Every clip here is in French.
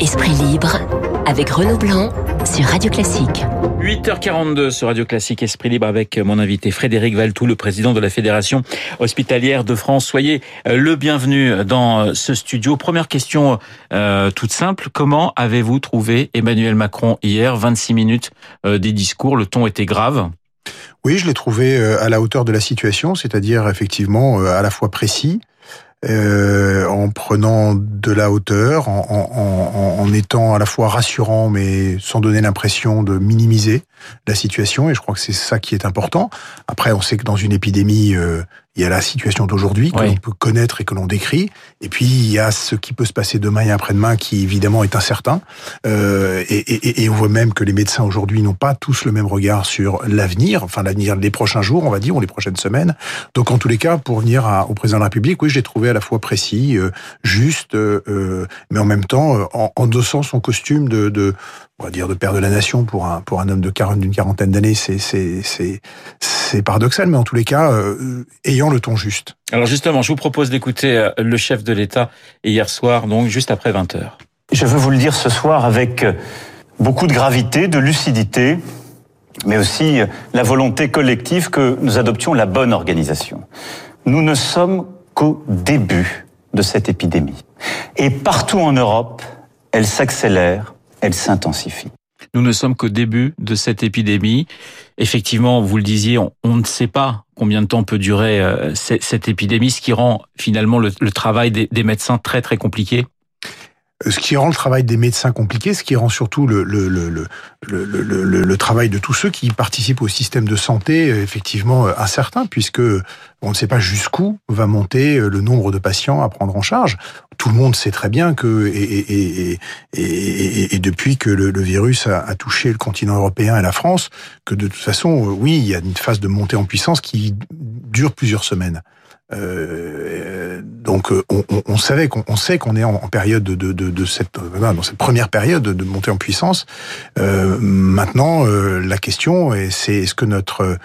Esprit libre avec Renaud Blanc sur Radio Classique. 8h42 sur Radio Classique Esprit Libre avec mon invité Frédéric Valtou, le président de la Fédération hospitalière de France. Soyez euh, le bienvenu dans euh, ce studio. Première question euh, toute simple. Comment avez-vous trouvé Emmanuel Macron hier? 26 minutes des discours, le ton était grave Oui, je l'ai trouvé à la hauteur de la situation, c'est-à-dire effectivement à la fois précis, euh, en prenant de la hauteur, en, en, en, étant à la fois rassurant mais sans donner l'impression de minimiser la situation. Et je crois que c'est ça qui est important. Après, on sait que dans une épidémie, euh, il y a la situation d'aujourd'hui que l'on peut connaître et que l'on décrit, et puis il y a ce qui peut se passer demain et après-demain qui évidemment est incertain. Euh, et, et, et, on voit même que les médecins aujourd'hui n'ont pas tous le même regard sur l'avenir, enfin l'avenir des prochains jours, on va dire, ou les prochaines semaines. Donc en tous les cas, pour venir à, au président de la République, oui, j'ai trouvé à la fois précis, euh, juste, euh, mais en même temps euh, en endossant son costume de, de on va dire de père de la nation pour un pour un homme de d'une quarantaine d'années, c'est c'est c'est c'est paradoxal, mais en tous les cas, euh, ayant le ton juste. Alors justement, je vous propose d'écouter euh, le chef de l'État hier soir, donc juste après 20 heures. Je veux vous le dire ce soir avec euh, beaucoup de gravité, de lucidité, mais aussi la volonté collective que nous adoptions la bonne organisation. Nous ne sommes qu'au début de cette épidémie. Et partout en Europe, elle s'accélère elle s'intensifie. Nous ne sommes qu'au début de cette épidémie. Effectivement, vous le disiez, on, ne sait pas combien de temps peut durer euh, cette, épidémie, ce qui rend finalement le, travail des, médecins très très compliqué ce qui rend le travail des médecins compliqué, ce qui rend surtout le, le, le, le, travail de tous ceux qui participent au système de santé euh, effectivement euh, incertain, puisque on ne sait pas jusqu'où va monter le nombre de patients à prendre en charge tout le monde sait très bien que, et, et, et, et depuis que le, virus a, touché le continent européen et la France, que de toute façon, oui, il y a une phase de montée en puissance qui dure plusieurs semaines. Euh, donc on, on, on savait qu'on sait qu'on est en, période de, de, de, cette dans cette première période de montée en puissance. Euh, maintenant, euh, la question c'est est-ce que notre euh,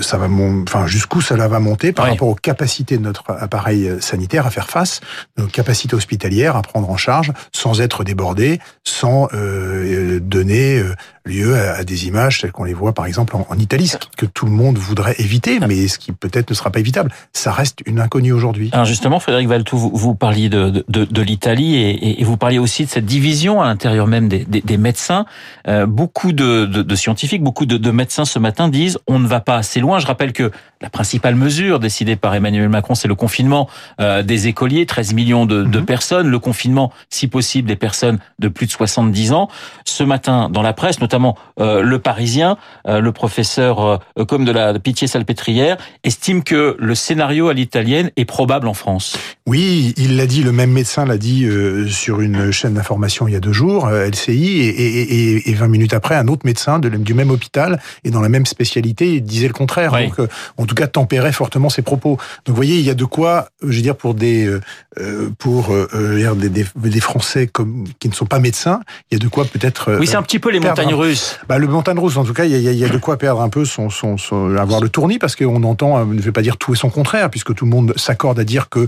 ça va enfin jusqu'où cela va monter par rapport aux capacités de notre appareil euh, sanitaire à faire face, nos capacités hospitalières à prendre en charge sans être débordé, sans euh, donner lieu à, des images telles qu'on les voit par exemple en, Italie, ce que tout le monde voudrait éviter, mais ce qui peut-être ne sera pas évitable. Ça reste une inconnue aujourd'hui. Alors justement, Frédéric Valtou, vous, vous parliez de, de, de l'Italie et, et, vous parliez aussi de cette division à l'intérieur même des, des, des médecins. Euh, beaucoup de, de, scientifiques, beaucoup de, médecins ce matin disent on ne va pas assez loin. Je rappelle que la principale mesure décidée par Emmanuel Macron, c'est le confinement euh, des écoliers, 13 millions de, de, mhm. personnes, le confinement, si possible, des personnes de plus de 70 ans. Ce matin, dans la presse, notamment euh, Le Parisien, euh, le professeur comme de la Pitié-Salpêtrière, estime que le scénario à l'italienne est probable en France. Oui, il l'a dit, le même médecin l'a dit sur une chaîne d'information il y a deux jours, LCI, et, et, et, 20 minutes après, un autre médecin de, du même hôpital et dans la même spécialité disait le contraire. Donc, on tout cas tempérait fortement ses propos. Donc vous voyez, il y a de quoi, je veux dire, pour des euh, euh, pour euh, des, des, Français comme qui ne sont pas médecins, il y a de quoi peut-être. oui, c'est un petit peu les montagnes russes. Bah, le montagne russe, en tout cas, il y, a, il y a de quoi perdre un peu son, son, son avoir le tournis parce qu'on entend, ne veut pas dire tout et son contraire, puisque tout le monde s'accorde à dire que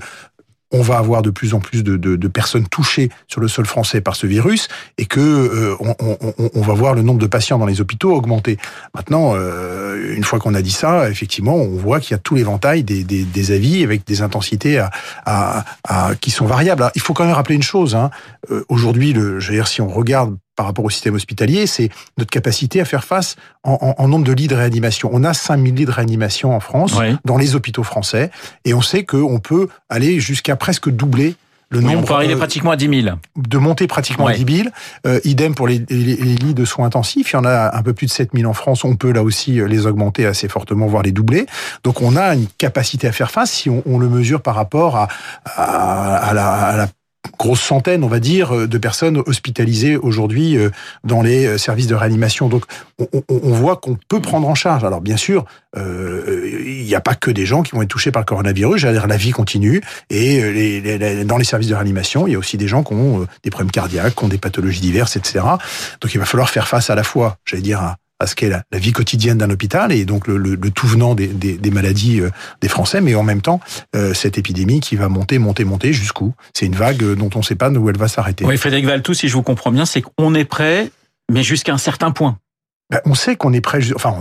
on va avoir de plus en plus de, de, de, personnes touchées sur le sol français par ce virus et que euh, on, on, on, va voir le nombre de patients dans les hôpitaux augmenter. Maintenant, euh, une fois qu'on a dit ça, effectivement, on voit qu'il y a tout l'éventail des, des, des, avis avec des intensités à, à, à, qui sont variables. il faut quand même rappeler une chose. Hein. Euh, aujourd'hui, si on regarde par rapport au système hospitalier, c'est notre capacité à faire face en, en, nombre de lits de réanimation. On a 5000 lits de réanimation en France, dans les hôpitaux français, et on sait qu'on peut aller jusqu'à presque doubler le nombre. On peut arriver euh, pratiquement à 10 000. De monter pratiquement à 10 000. Euh, idem pour les, les, lits de soins intensifs. Il y en a un peu plus de 7 000 en France. On peut là aussi euh, les augmenter assez fortement, voire les doubler. Donc on a une capacité à faire face si on, on le mesure par rapport à, à, à, la, à la grosse centaine, on va dire, euh, de personnes hospitalisées aujourd'hui euh, dans les euh, services de réanimation. Donc, on, voit qu'on peut prendre en charge. Alors, bien sûr, il n'y a pas que des gens qui vont être touchés par le coronavirus. J'allais dire, la vie continue. Et dans les services de réanimation, il y a aussi des gens qui ont des problèmes cardiaques, qui ont des pathologies diverses, etc. Donc, il va falloir faire face à la fois, j'allais dire, à à ce qu'est la, vie quotidienne d'un hôpital et donc le, le, tout venant des, des, des, maladies des Français, mais en même temps cette épidémie qui va monter, monter, monter jusqu'où? C'est une vague dont on ne sait pas où elle va s'arrêter. Oui, Frédéric Valtou, si je vous comprends bien, c'est qu'on est prêt, mais jusqu'à un certain point. Ben, on sait qu'on est prêt. Enfin,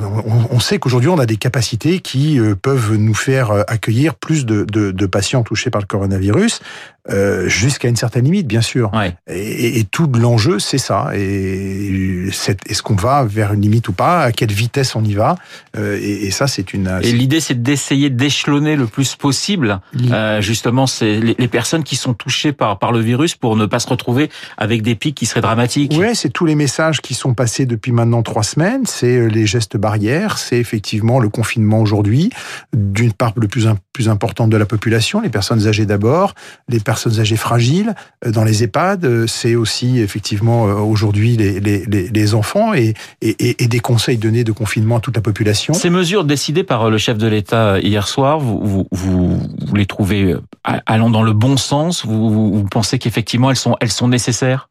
on, sait qu'aujourd'hui on a des capacités qui peuvent nous faire accueillir plus de, de, de patients touchés par le coronavirus. Euh, jusqu'à une certaine limite, bien sûr. Et, et, tout l'enjeu, c'est ça. Et est-ce qu'on va vers une limite ou pas? À quelle vitesse on y va? Euh, et, et, ça, c'est une. Et l'idée, c'est d'essayer d'échelonner le plus possible, euh, justement, c'est les, les, personnes qui sont touchées par par le virus pour ne pas se retrouver avec des pics qui seraient dramatiques. Oui, c'est tous les messages qui sont passés depuis maintenant trois semaines. C'est les gestes barrières, c'est effectivement le confinement aujourd'hui, d'une part le plus plus importante de la population, les personnes âgées d'abord, les personnes personnes âgées fragiles euh, dans les EHPAD, euh, c'est aussi effectivement euh, aujourd'hui les, les, les, enfants et, et, et, des conseils donnés de confinement à toute la population. Ces mesures décidées par le chef de l'État hier soir, vous, vous, vous, vous les trouvez allant dans le bon sens? Vous, vous pensez qu'effectivement elles sont, elles sont nécessaires?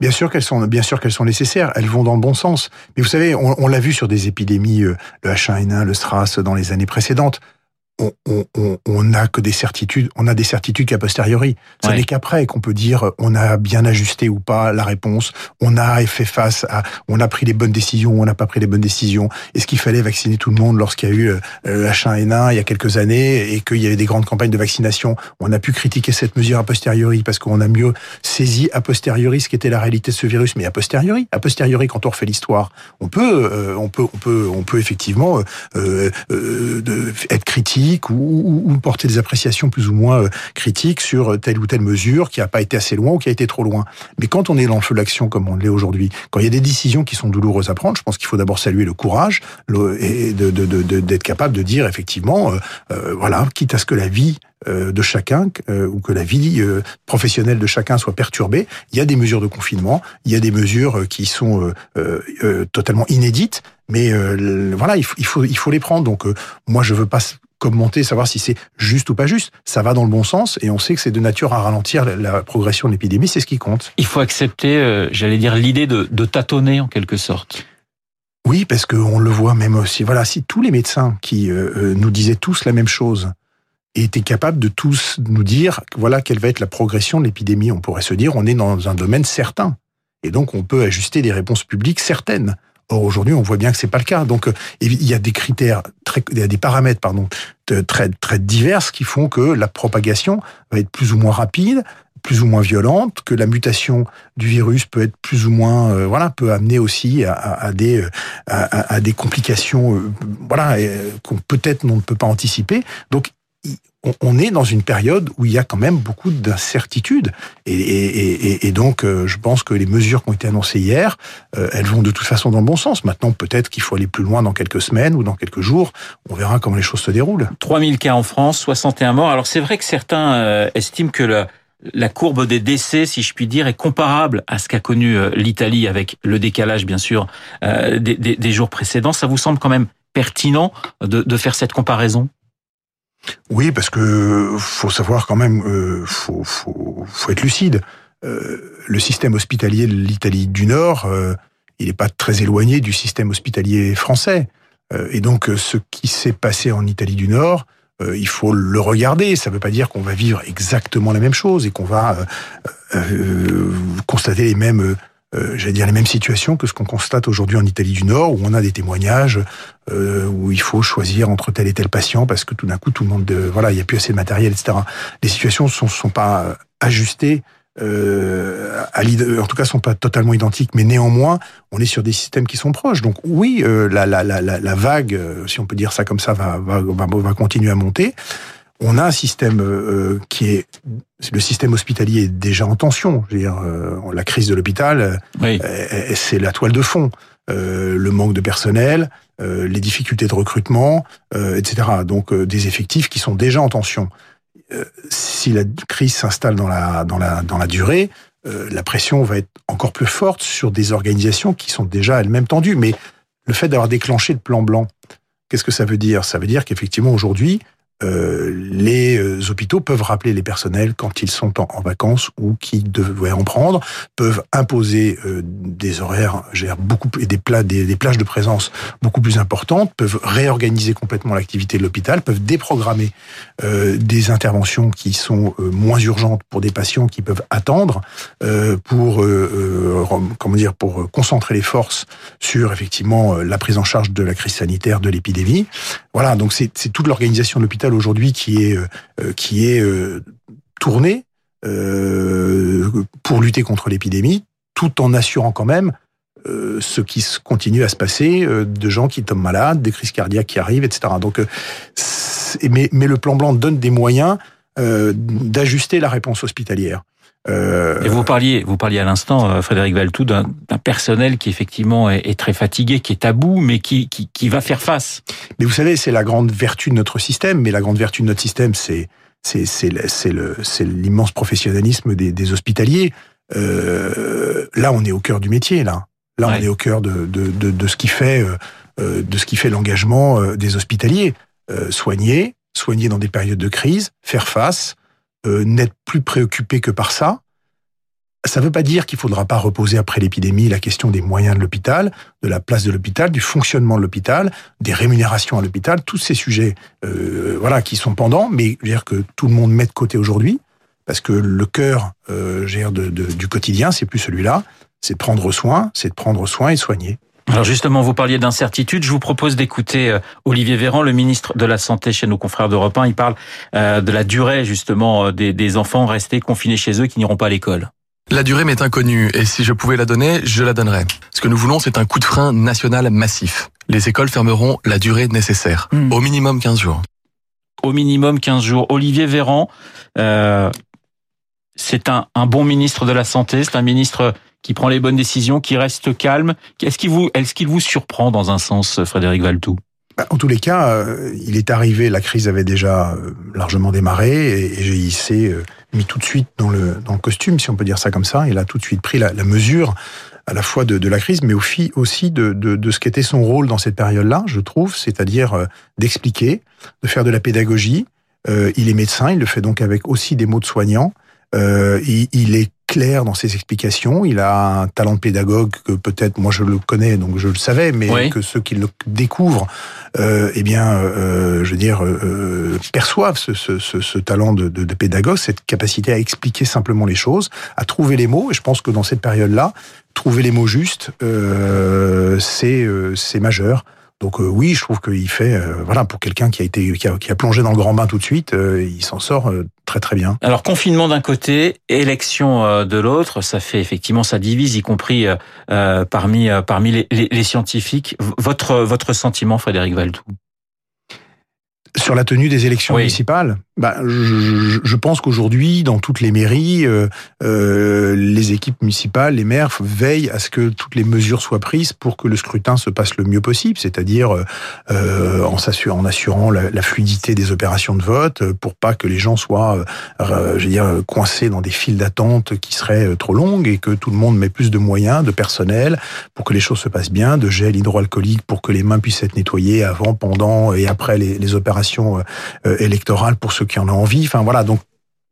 Bien sûr qu'elles sont, bien sûr qu'elles sont nécessaires. Elles vont dans le bon sens. Mais vous savez, on, on l'a vu sur des épidémies, le H1N1, le SRAS dans les années précédentes on n'a que des certitudes, on a des certitudes qu'à posteriori. Ce n'est qu'après qu'on peut dire on a bien ajusté ou pas la réponse, on a fait face à, on a pris les bonnes décisions ou on n'a pas pris les bonnes décisions. Est-ce qu'il fallait vacciner tout le monde lorsqu'il y a eu euh, H1N1 il y a quelques années et qu'il y avait des grandes campagnes de vaccination? On a pu critiquer cette mesure a posteriori parce qu'on a mieux saisi a posteriori ce qu'était la réalité de ce virus, mais a posteriori, a posteriori quand on refait l'histoire, on peut, euh, on peut, on peut, on peut effectivement euh, être critique ou, porter des appréciations plus ou moins euh, critiques sur telle ou telle mesure qui n'a pas été assez loin ou qui a été trop loin. Mais quand on est dans le feu de l'action comme on l'est aujourd'hui, quand il y a des décisions qui sont douloureuses à prendre, je pense qu'il faut d'abord saluer le courage et d'être capable de dire effectivement, euh, euh, voilà, quitte à ce que la vie de chacun ou que la vie professionnelle de chacun soit perturbée, il y a des mesures de confinement, il y a des mesures qui sont totalement inédites, mais voilà, il faut, il faut, il faut les prendre. Donc moi, je veux pas commenter, savoir si c'est juste ou pas juste. Ça va dans le bon sens et on sait que c'est de nature à ralentir la progression de l'épidémie, c'est ce qui compte. Il faut accepter, euh, j'allais dire, l'idée de, de tâtonner en quelque sorte. Oui, parce qu'on le voit même aussi. Voilà, si tous les médecins qui euh, euh, nous disaient tous la même chose étaient capables de tous nous dire voilà quelle va être la progression de l'épidémie, on pourrait se dire on est dans un domaine certain. Et donc on peut ajuster des réponses publiques certaines. Or aujourd'hui, on voit bien que c'est pas le cas. Donc, euh, il y a des critères, très, il y a des paramètres, pardon, très très divers qui font que la propagation va être plus ou moins rapide, plus ou moins violente, que la mutation du virus peut être plus ou moins, euh, voilà, peut amener aussi à, des euh, à, à, des complications, voilà, qu'on peut-être on ne peut pas anticiper. Donc on est dans une période où il y a quand même beaucoup d'incertitudes. Et, donc, euh, je pense que les mesures qui ont été annoncées hier, euh, elles vont de toute façon dans le bon sens. Maintenant, peut-être qu'il faut aller plus loin dans quelques semaines ou dans quelques jours. On verra comment les choses se déroulent. 3000 cas en France, 61 morts. Alors, c'est vrai que certains euh, estiment que la courbe des décès, si je puis dire, est comparable à ce qu'a connu l'Italie avec le décalage, bien sûr, des, jours précédents. Ça vous semble quand même pertinent de faire cette comparaison? Oui, parce que faut savoir quand même, euh, faut, faut, faut, être lucide. Euh, le système hospitalier de l'Italie du Nord, euh, il n'est pas très éloigné du système hospitalier français. Et donc, ce qui s'est passé en Italie du Nord, il faut le regarder. Ça ne veut pas dire qu'on va vivre exactement la même chose et qu'on va constater les mêmes euh, j'allais dire les mêmes situations que ce qu'on constate aujourd'hui en Italie du Nord, où on a des témoignages euh, où il faut choisir entre tel et tel patient parce que tout d'un coup tout le monde, euh, voilà, il n'y a plus assez de matériel, etc. Les situations sont sont pas ajustées. Euh, en tout cas, sont pas totalement identiques, mais néanmoins, on est sur des systèmes qui sont proches. Donc oui, la, la, la, la, vague, si on peut dire ça comme ça, va, va, va, va continuer à monter on a un système euh, qui est le système hospitalier est déjà en tension. Je veux dire, euh, la crise de l'hôpital, euh, c'est la toile de fond. le manque de personnel, les difficultés de recrutement, etc. Donc des effectifs qui sont déjà en tension. si la crise s'installe dans la dans la dans la durée, la pression va être encore plus forte sur des organisations qui sont déjà elles-mêmes tendues. Mais le fait d'avoir déclenché le plan blanc, qu'est-ce que ça veut dire? Ça veut dire qu'effectivement aujourd'hui, euh, les euh, hôpitaux peuvent rappeler les personnels quand ils sont en, vacances ou qui devraient en prendre, peuvent imposer euh, des horaires beaucoup et des, plats, des, des, plages de présence beaucoup plus importantes, peuvent réorganiser complètement l'activité de l'hôpital, peuvent déprogrammer des interventions qui sont moins urgentes pour des patients qui peuvent attendre pour comment dire pour concentrer les forces sur effectivement la prise en charge de la crise sanitaire de l'épidémie. Voilà, donc c'est toute l'organisation de l'hôpital aujourd'hui qui est euh, qui est euh, tourné euh, pour lutter contre l'épidémie, tout en assurant quand même ce qui continue à se passer, de gens qui tombent malades, des crises cardiaques qui arrivent, etc. Donc, mais, mais le plan blanc donne des moyens d'ajuster la réponse hospitalière. Et vous parliez, vous parliez à l'instant, Frédéric Valtou, d'un personnel qui effectivement est, très fatigué, qui est à bout, mais qui, qui, qui va faire face. Mais vous savez, c'est la grande vertu de notre système. Mais la grande vertu de notre système, c'est l'immense professionnalisme des, des hospitaliers. Euh, là, on est au cœur du métier. Là, là, on est au cœur de de, de, de ce qui fait euh, de ce qui fait l'engagement euh, des hospitaliers. Euh, soigner, soigner dans des périodes de crise, faire face, euh, n'être plus préoccupé que par ça. Ça ne veut pas dire qu'il ne faudra pas reposer après l'épidémie la question des moyens de l'hôpital, de la place de l'hôpital, du fonctionnement de l'hôpital, des rémunérations à l'hôpital, tous ces sujets, euh, voilà, qui sont pendants, mais je dire que tout le monde met de côté aujourd'hui, parce que le cœur, euh, du quotidien, c'est plus celui-là, c'est de prendre soin, c'est de prendre soin et soigner. Alors justement, vous parliez d'incertitude. Je vous propose d'écouter euh, Olivier Véran, le ministre de la Santé chez nos confrères d'Europe 1. Il parle euh, de la durée justement euh, des, des enfants restés confinés chez eux qui n'iront pas à l'école. La durée m'est inconnue et si je pouvais la donner, je la donnerais. Ce que nous voulons, c'est un coup de frein national massif. Les écoles fermeront la durée nécessaire, mmh. au minimum 15 jours. Au minimum 15 jours. Olivier Véran, euh, c'est un, un, bon ministre de la Santé, c'est un ministre qui prend les bonnes décisions, qui reste calme. Est-ce qu'il vous, est-ce qu'il vous surprend dans un sens, Frédéric Valtou bah, en tous les cas, euh, il est arrivé, la crise avait déjà euh, largement démarré et, il s'est euh, mis tout de suite dans le, costume, si on peut dire ça comme ça. Il a tout de suite pris la, mesure à la fois de, la crise, mais aussi de, ce qu'était son rôle dans cette période-là, je trouve, c'est-à-dire d'expliquer, de faire de la pédagogie. il est médecin, il le fait donc avec aussi des mots de soignant. il est clair dans ses explications. Il a un talent de pédagogue que peut-être moi je le connais, donc je le savais, mais que ceux qui le découvrent, euh, eh bien, euh, je veux dire, euh, perçoivent ce, ce, ce, talent de, de, de, pédagogue, cette capacité à expliquer simplement les choses, à trouver les mots. Et je pense que dans cette période-là, trouver les mots justes, euh, c'est euh, c'est majeur. Donc euh, oui, je trouve qu'il fait, euh, voilà, pour quelqu'un qui a été, qui a, qui a, plongé dans le grand bain tout de suite, euh, il s'en sort très très bien. Alors confinement d'un côté, élection de l'autre, ça fait effectivement, ça divise, y compris parmi parmi les, les, les, scientifiques. Votre votre sentiment, Frédéric Valdou? Sur la tenue des élections oui. municipales? Bah, je, pense qu'aujourd'hui, dans toutes les mairies, euh, euh, les équipes municipales, les maires veillent à ce que toutes les mesures soient prises pour que le scrutin se passe le mieux possible, c'est-à-dire euh, en, assurant la, fluidité des opérations de vote, pour pas que les gens soient, je veux dire, coincés dans des files d'attente qui seraient trop longues et que tout le monde met plus de moyens, de personnel, pour que les choses se passent bien, de gel hydroalcoolique pour que les mains puissent être nettoyées avant, pendant et après les, les opérations électorales pour ceux qui en ont envie. Enfin voilà, donc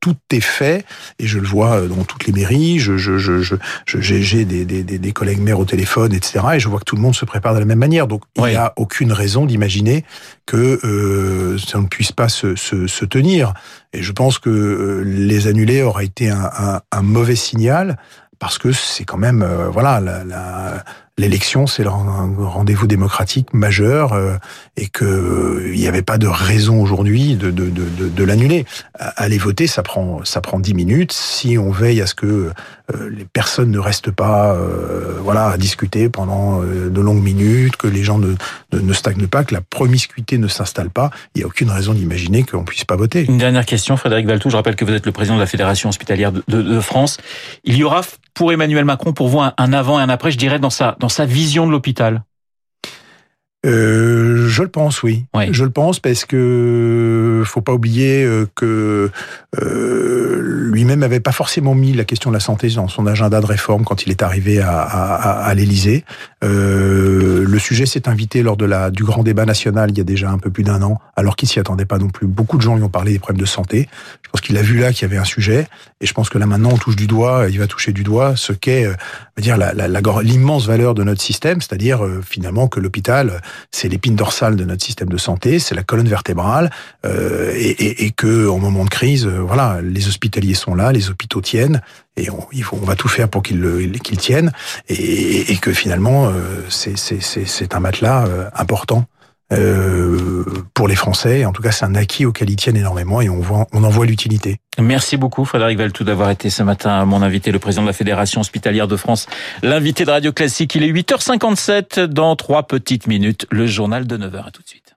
tout est fait et je le vois dans toutes les mairies. Je, je, je, je, j'ai des, des, des collègues maires au téléphone, etc. Et je vois que tout le monde se prépare de la même manière. Donc il n'y a aucune raison d'imaginer que euh, ça ne puisse pas se, se, se, tenir. Et je pense que euh, les annulés aura été un, un, un mauvais signal parce que c'est quand même euh, voilà la, la l'élection, c'est le rendez-vous démocratique majeur euh, et que euh, n'y avait pas de raison aujourd'hui de, de, de, de l'annuler. Aller voter, ça prend ça prend dix minutes. Si on veille à ce que euh, les personnes ne restent pas euh, voilà à discuter pendant euh, de longues minutes, que les gens ne, ne, ne stagnent pas, que la promiscuité ne s'installe pas, il n'y a aucune raison d'imaginer qu'on puisse pas voter. Une dernière question, Frédéric Valtou. Je rappelle que vous êtes le président de la Fédération hospitalière de, France. Il y aura pour Emmanuel Macron, pour vous, un, un avant et un après, je dirais, dans sa, dans sa vision de l'hôpital Euh, je le pense, oui. Ouais. Je le pense parce que faut pas oublier euh, que euh, lui-même n'avait pas forcément mis la question de la santé dans son agenda de réforme quand il est arrivé à, à, à l'Élysée. Euh, le sujet s'est invité lors de la du grand débat national il y a déjà un peu plus d'un an, alors qu'il s'y attendait pas non plus. Beaucoup de gens lui ont parlé des problèmes de santé. Je pense qu'il a vu là qu'il y avait un sujet, et je pense que là maintenant on touche du doigt, il va toucher du doigt ce qu'est, euh, dire la, la, la, l'immense valeur de notre système, c'est-à-dire euh, finalement que l'hôpital c'est l'épine dorsale de notre système de santé, c'est la colonne vertébrale, euh, et, et, et que en moment de crise, euh, voilà, les hospitaliers sont là, les hôpitaux tiennent, et on, on va tout faire pour qu'ils qu'ils tiennent, et, et, que finalement euh, c'est un matelas euh, important. Euh, pour les Français. En tout cas, c'est un acquis auquel ils tiennent énormément et on, voit, on en voit l'utilité. Merci beaucoup, Frédéric Valtou, d'avoir été ce matin mon invité, le président de la Fédération hospitalière de France, l'invité de Radio Classique. Il est 8h57 dans trois petites minutes, le journal de 9h. À tout de suite.